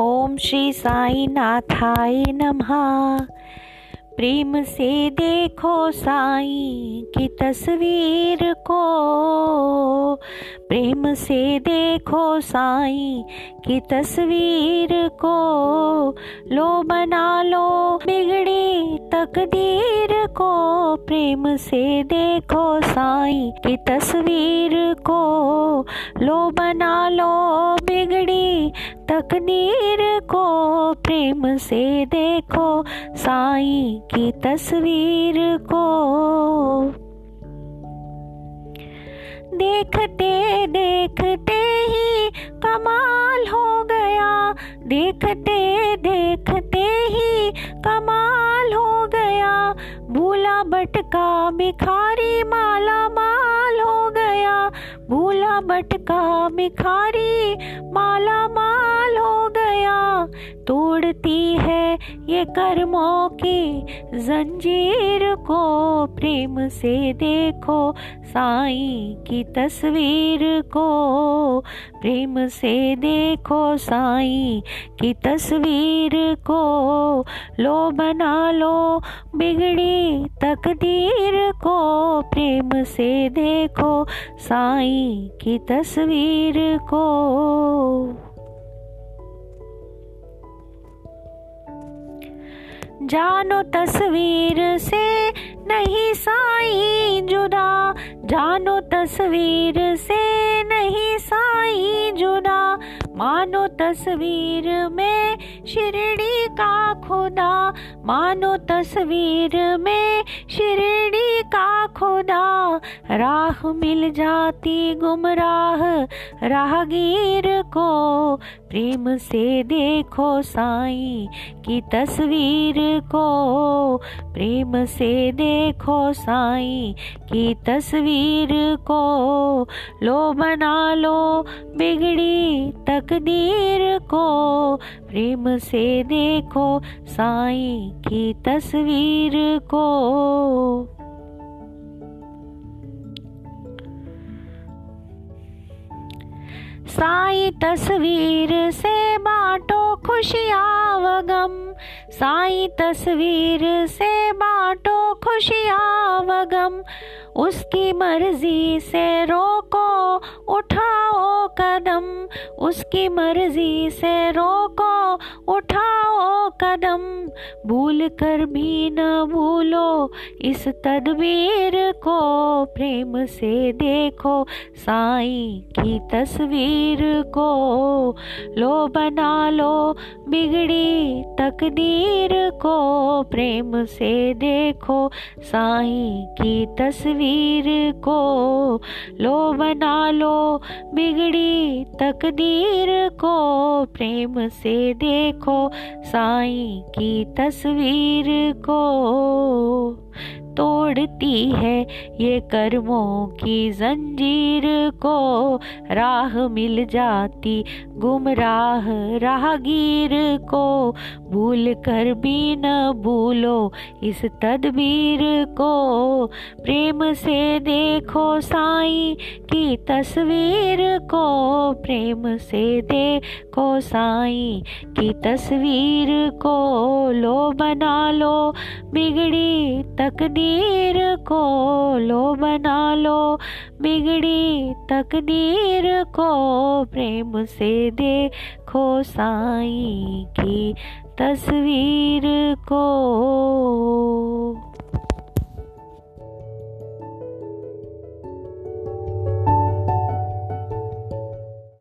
ओम श्री साई नाथाय नमः। प्रेम से देखो साई की तस्वीर को। प्रेम से देखो साई की तस्वीर को। लो बना लो बिगड़ी तकदीर को। प्रेम से देखो साई की तस्वीर को। लो बना लो तकदीर को प्रेम से देखो, साई की तस्वीर को। देखते देखते ही कमाल हो गया। देखते देखते ही कमाल हो गया। भूला बटका भिखारी माला माल हो गया। भूला बटका भिखारी माला माल हो तोड़ती है ये कर्मों की जंजीर को। प्रेम से देखो साई की तस्वीर को। प्रेम से देखो साई की तस्वीर को। लो बना लो बिगड़ी तकदीर को। प्रेम से देखो साई की तस्वीर को। जानो तस्वीर से नहीं साई जुदा। जानो तस्वीर से नहीं साई जुदा। मानो तस्वीर में शिरडी का खुदा। मानो तस्वीर में शिरडी का खुदा। राह मिल जाती गुमराह। राहगीर को प्रेम से देखो साई की तस्वीर को। प्रेम से देखो साई की तस्वीर को। लो बना लो बिगड़ी तकदीर को। प्रेम से देखो साई की तस्वीर को। साई तस्वीर से बांटो खुशियाँ गम साई तस्वीर से बाटो खुशियाँ वगम। उसकी मर्ज़ी से रोको, उठाओ कदम। उसकी मर्ज़ी से रोको, उठाओ कदम। भूल कर भी न भूलो इस तदबीर को। प्रेम से देखो साई की तस्वीर को। लो बना लो बिगड़ी तकदीर को प्रेम से देखो, साई की तस्वीर को लो, बना लो, बिगड़ी तकदीर को प्रेम से देखो, साई की तस्वीर को। तोड़ती है ये कर्मों की जंजीर को। राह मिल जाती गुमराह राहगीर को। भूल कर भी न भूलो इस तदबीर को। प्रेम से देखो साई की तस्वीर को। प्रेम से देखो साई की तस्वीर को। लो बना लो बिगड़ी तकदीर को लो, बना लो। बिगड़ी तकदीर को प्रेम से देखो साई की तस्वीर को।